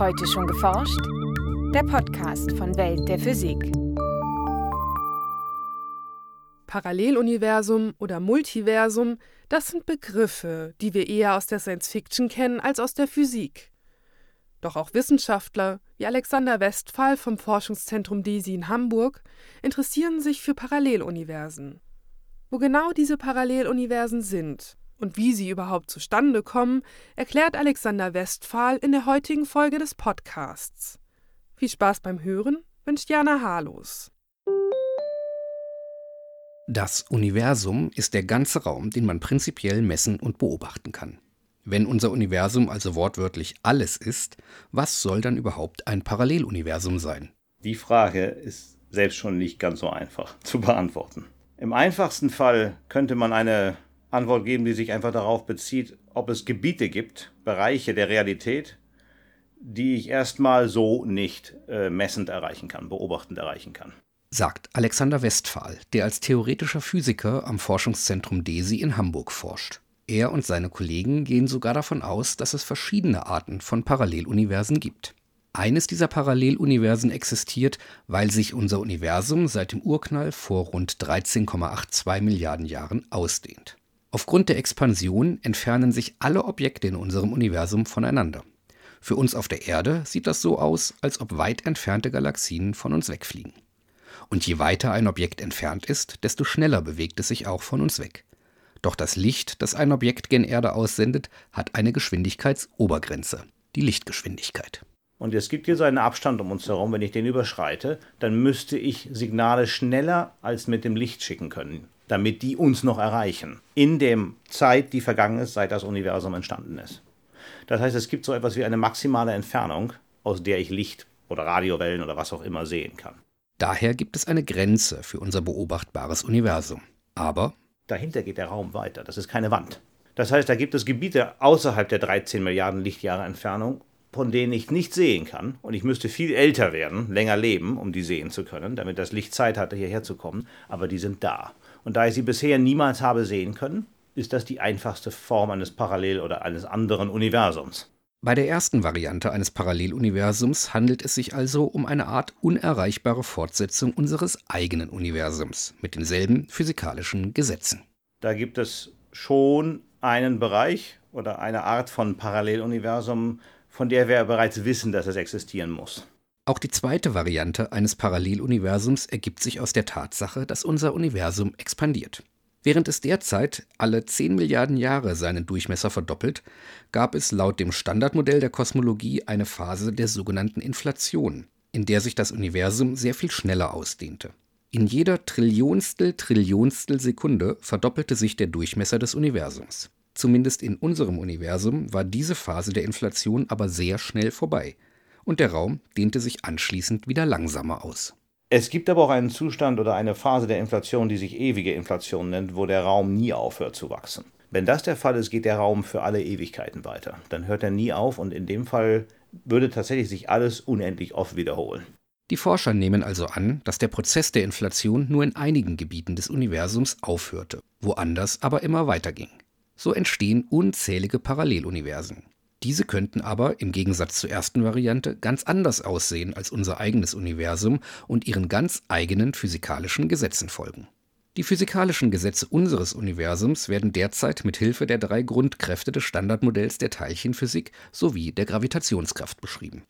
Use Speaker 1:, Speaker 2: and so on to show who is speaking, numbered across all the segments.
Speaker 1: Heute schon geforscht? Der Podcast von Welt der Physik.
Speaker 2: Paralleluniversum oder Multiversum, das sind Begriffe, die wir eher aus der Science Fiction kennen als aus der Physik. Doch auch Wissenschaftler wie Alexander Westphal vom Forschungszentrum DESI in Hamburg interessieren sich für Paralleluniversen. Wo genau diese Paralleluniversen sind und wie sie überhaupt zustande kommen, erklärt Alexander Westphal in der heutigen Folge des Podcasts. Viel Spaß beim Hören wünscht Jana Harlos.
Speaker 3: Das Universum ist der ganze Raum, den man prinzipiell messen und beobachten kann. Wenn unser Universum also wortwörtlich alles ist, was soll dann überhaupt ein Paralleluniversum sein?
Speaker 4: Die Frage ist selbst schon nicht ganz so einfach zu beantworten. Im einfachsten Fall könnte man eine Antwort geben, die sich einfach darauf bezieht, ob es Gebiete gibt, Bereiche der Realität, die ich erstmal so nicht äh, messend erreichen kann, beobachtend erreichen kann.
Speaker 3: Sagt Alexander Westphal, der als theoretischer Physiker am Forschungszentrum DESI in Hamburg forscht. Er und seine Kollegen gehen sogar davon aus, dass es verschiedene Arten von Paralleluniversen gibt. Eines dieser Paralleluniversen existiert, weil sich unser Universum seit dem Urknall vor rund 13,82 Milliarden Jahren ausdehnt. Aufgrund der Expansion entfernen sich alle Objekte in unserem Universum voneinander. Für uns auf der Erde sieht das so aus, als ob weit entfernte Galaxien von uns wegfliegen. Und je weiter ein Objekt entfernt ist, desto schneller bewegt es sich auch von uns weg. Doch das Licht, das ein Objekt gen Erde aussendet, hat eine Geschwindigkeitsobergrenze, die Lichtgeschwindigkeit.
Speaker 4: Und es gibt hier so einen Abstand um uns herum, wenn ich den überschreite, dann müsste ich Signale schneller als mit dem Licht schicken können damit die uns noch erreichen. In der Zeit, die vergangen ist, seit das Universum entstanden ist. Das heißt, es gibt so etwas wie eine maximale Entfernung, aus der ich Licht oder Radiowellen oder was auch immer sehen kann.
Speaker 3: Daher gibt es eine Grenze für unser beobachtbares Universum. Aber
Speaker 4: dahinter geht der Raum weiter. Das ist keine Wand. Das heißt, da gibt es Gebiete außerhalb der 13 Milliarden Lichtjahre Entfernung, von denen ich nicht sehen kann. Und ich müsste viel älter werden, länger leben, um die sehen zu können, damit das Licht Zeit hatte, hierher zu kommen. Aber die sind da. Und da ich sie bisher niemals habe sehen können, ist das die einfachste Form eines Parallel- oder eines anderen Universums.
Speaker 3: Bei der ersten Variante eines Paralleluniversums handelt es sich also um eine Art unerreichbare Fortsetzung unseres eigenen Universums mit denselben physikalischen Gesetzen.
Speaker 4: Da gibt es schon einen Bereich oder eine Art von Paralleluniversum, von der wir bereits wissen, dass es existieren muss.
Speaker 3: Auch die zweite Variante eines Paralleluniversums ergibt sich aus der Tatsache, dass unser Universum expandiert. Während es derzeit alle 10 Milliarden Jahre seinen Durchmesser verdoppelt, gab es laut dem Standardmodell der Kosmologie eine Phase der sogenannten Inflation, in der sich das Universum sehr viel schneller ausdehnte. In jeder Trillionstel Trillionstel Sekunde verdoppelte sich der Durchmesser des Universums. Zumindest in unserem Universum war diese Phase der Inflation aber sehr schnell vorbei – und der Raum dehnte sich anschließend wieder langsamer aus.
Speaker 4: Es gibt aber auch einen Zustand oder eine Phase der Inflation, die sich ewige Inflation nennt, wo der Raum nie aufhört zu wachsen. Wenn das der Fall ist, geht der Raum für alle Ewigkeiten weiter. Dann hört er nie auf und in dem Fall würde tatsächlich sich alles unendlich oft wiederholen.
Speaker 3: Die Forscher nehmen also an, dass der Prozess der Inflation nur in einigen Gebieten des Universums aufhörte, woanders aber immer weiterging. So entstehen unzählige Paralleluniversen. Diese könnten aber im Gegensatz zur ersten Variante ganz anders aussehen als unser eigenes Universum und ihren ganz eigenen physikalischen Gesetzen folgen. Die physikalischen Gesetze unseres Universums werden derzeit mit Hilfe der drei Grundkräfte des Standardmodells der Teilchenphysik sowie der Gravitationskraft beschrieben.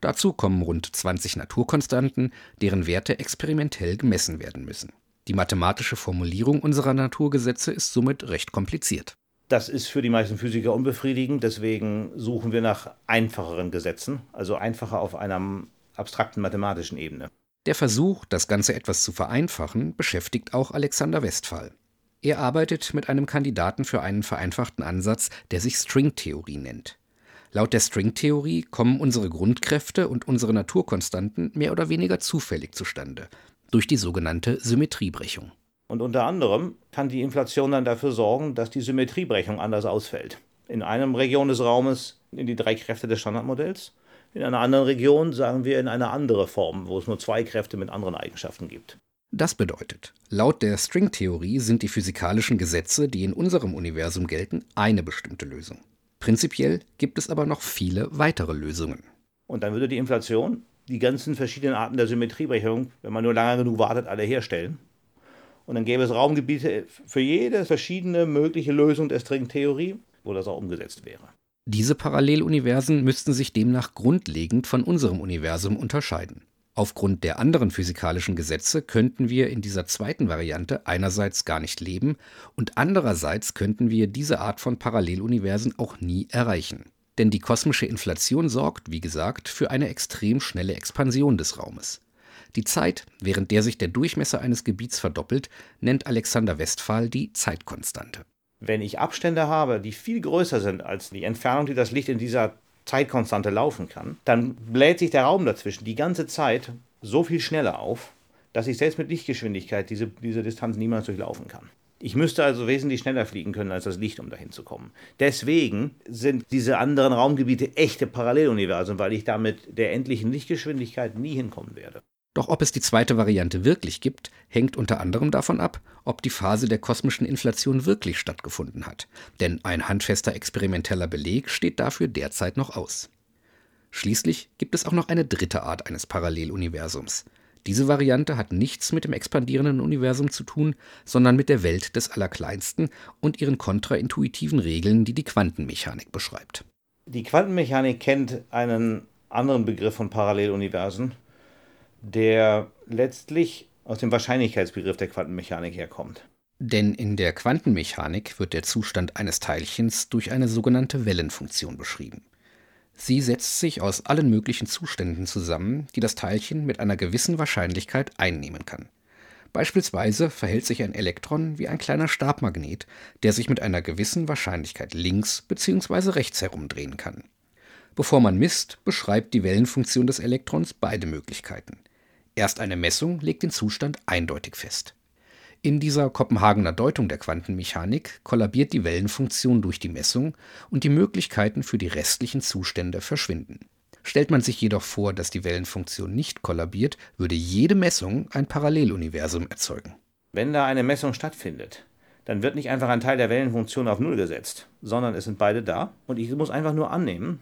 Speaker 3: Dazu kommen rund 20 Naturkonstanten, deren Werte experimentell gemessen werden müssen. Die mathematische Formulierung unserer Naturgesetze ist somit recht kompliziert.
Speaker 4: Das ist für die meisten Physiker unbefriedigend, deswegen suchen wir nach einfacheren Gesetzen, also einfacher auf einer abstrakten mathematischen Ebene.
Speaker 3: Der Versuch, das Ganze etwas zu vereinfachen, beschäftigt auch Alexander Westphal. Er arbeitet mit einem Kandidaten für einen vereinfachten Ansatz, der sich Stringtheorie nennt. Laut der Stringtheorie kommen unsere Grundkräfte und unsere Naturkonstanten mehr oder weniger zufällig zustande, durch die sogenannte Symmetriebrechung.
Speaker 4: Und unter anderem kann die Inflation dann dafür sorgen, dass die Symmetriebrechung anders ausfällt. In einer Region des Raumes in die drei Kräfte des Standardmodells, in einer anderen Region sagen wir in eine andere Form, wo es nur zwei Kräfte mit anderen Eigenschaften gibt.
Speaker 3: Das bedeutet, laut der Stringtheorie sind die physikalischen Gesetze, die in unserem Universum gelten, eine bestimmte Lösung. Prinzipiell gibt es aber noch viele weitere Lösungen.
Speaker 4: Und dann würde die Inflation die ganzen verschiedenen Arten der Symmetriebrechung, wenn man nur lange genug wartet, alle herstellen. Und dann gäbe es Raumgebiete für jede verschiedene mögliche Lösung der Stringtheorie, wo das auch umgesetzt wäre.
Speaker 3: Diese Paralleluniversen müssten sich demnach grundlegend von unserem Universum unterscheiden. Aufgrund der anderen physikalischen Gesetze könnten wir in dieser zweiten Variante einerseits gar nicht leben und andererseits könnten wir diese Art von Paralleluniversen auch nie erreichen. Denn die kosmische Inflation sorgt, wie gesagt, für eine extrem schnelle Expansion des Raumes. Die Zeit, während der sich der Durchmesser eines Gebiets verdoppelt, nennt Alexander Westphal die Zeitkonstante.
Speaker 4: Wenn ich Abstände habe, die viel größer sind als die Entfernung, die das Licht in dieser Zeitkonstante laufen kann, dann bläht sich der Raum dazwischen die ganze Zeit so viel schneller auf, dass ich selbst mit Lichtgeschwindigkeit diese, diese Distanz niemals durchlaufen kann. Ich müsste also wesentlich schneller fliegen können als das Licht, um dahin zu kommen. Deswegen sind diese anderen Raumgebiete echte Paralleluniversen, weil ich damit der endlichen Lichtgeschwindigkeit nie hinkommen werde.
Speaker 3: Doch ob es die zweite Variante wirklich gibt, hängt unter anderem davon ab, ob die Phase der kosmischen Inflation wirklich stattgefunden hat. Denn ein handfester experimenteller Beleg steht dafür derzeit noch aus. Schließlich gibt es auch noch eine dritte Art eines Paralleluniversums. Diese Variante hat nichts mit dem expandierenden Universum zu tun, sondern mit der Welt des Allerkleinsten und ihren kontraintuitiven Regeln, die die Quantenmechanik beschreibt.
Speaker 4: Die Quantenmechanik kennt einen anderen Begriff von Paralleluniversen, der letztlich aus dem Wahrscheinlichkeitsbegriff der Quantenmechanik herkommt.
Speaker 3: Denn in der Quantenmechanik wird der Zustand eines Teilchens durch eine sogenannte Wellenfunktion beschrieben. Sie setzt sich aus allen möglichen Zuständen zusammen, die das Teilchen mit einer gewissen Wahrscheinlichkeit einnehmen kann. Beispielsweise verhält sich ein Elektron wie ein kleiner Stabmagnet, der sich mit einer gewissen Wahrscheinlichkeit links bzw. rechts herumdrehen kann. Bevor man misst, beschreibt die Wellenfunktion des Elektrons beide Möglichkeiten. Erst eine Messung legt den Zustand eindeutig fest. In dieser Kopenhagener Deutung der Quantenmechanik kollabiert die Wellenfunktion durch die Messung und die Möglichkeiten für die restlichen Zustände verschwinden. Stellt man sich jedoch vor, dass die Wellenfunktion nicht kollabiert, würde jede Messung ein Paralleluniversum erzeugen.
Speaker 4: Wenn da eine Messung stattfindet, dann wird nicht einfach ein Teil der Wellenfunktion auf Null gesetzt, sondern es sind beide da und ich muss einfach nur annehmen,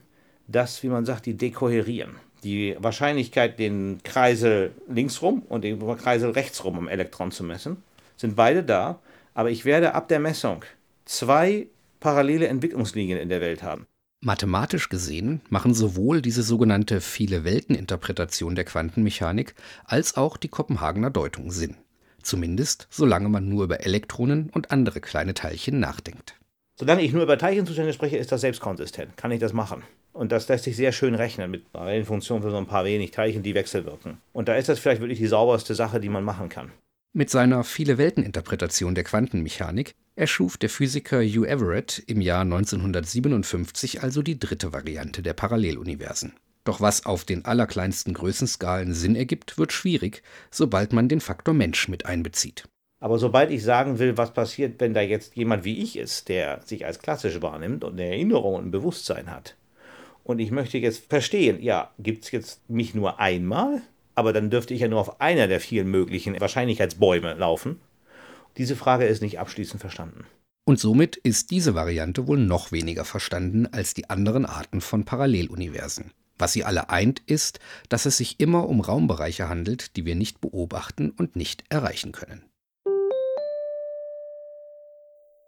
Speaker 4: dass, wie man sagt, die dekoherieren die Wahrscheinlichkeit, den Kreisel linksrum und den Kreisel rechtsrum am Elektron zu messen, sind beide da, aber ich werde ab der Messung zwei parallele Entwicklungslinien in der Welt haben.
Speaker 3: Mathematisch gesehen machen sowohl diese sogenannte Viele-Welten-Interpretation der Quantenmechanik als auch die Kopenhagener Deutung Sinn. Zumindest solange man nur über Elektronen und andere kleine Teilchen nachdenkt.
Speaker 4: Solange ich nur über Teilchenzustände spreche, ist das selbstkonsistent. Kann ich das machen? Und das lässt sich sehr schön rechnen mit Parallelfunktionen für so ein paar wenig Teilchen, die wechselwirken. Und da ist das vielleicht wirklich die sauberste Sache, die man machen kann.
Speaker 3: Mit seiner Viele-Welten-Interpretation der Quantenmechanik erschuf der Physiker Hugh Everett im Jahr 1957 also die dritte Variante der Paralleluniversen. Doch was auf den allerkleinsten Größenskalen Sinn ergibt, wird schwierig, sobald man den Faktor Mensch mit einbezieht.
Speaker 4: Aber sobald ich sagen will, was passiert, wenn da jetzt jemand wie ich ist, der sich als klassisch wahrnimmt und eine Erinnerung und ein Bewusstsein hat, und ich möchte jetzt verstehen, ja, gibt es jetzt mich nur einmal? Aber dann dürfte ich ja nur auf einer der vielen möglichen Wahrscheinlichkeitsbäume laufen. Diese Frage ist nicht abschließend verstanden.
Speaker 3: Und somit ist diese Variante wohl noch weniger verstanden als die anderen Arten von Paralleluniversen. Was sie alle eint, ist, dass es sich immer um Raumbereiche handelt, die wir nicht beobachten und nicht erreichen können.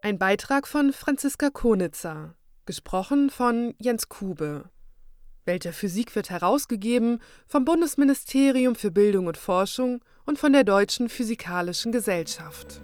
Speaker 2: Ein Beitrag von Franziska Konitzer, Gesprochen von Jens Kube. Welt der Physik wird herausgegeben vom Bundesministerium für Bildung und Forschung und von der Deutschen Physikalischen Gesellschaft.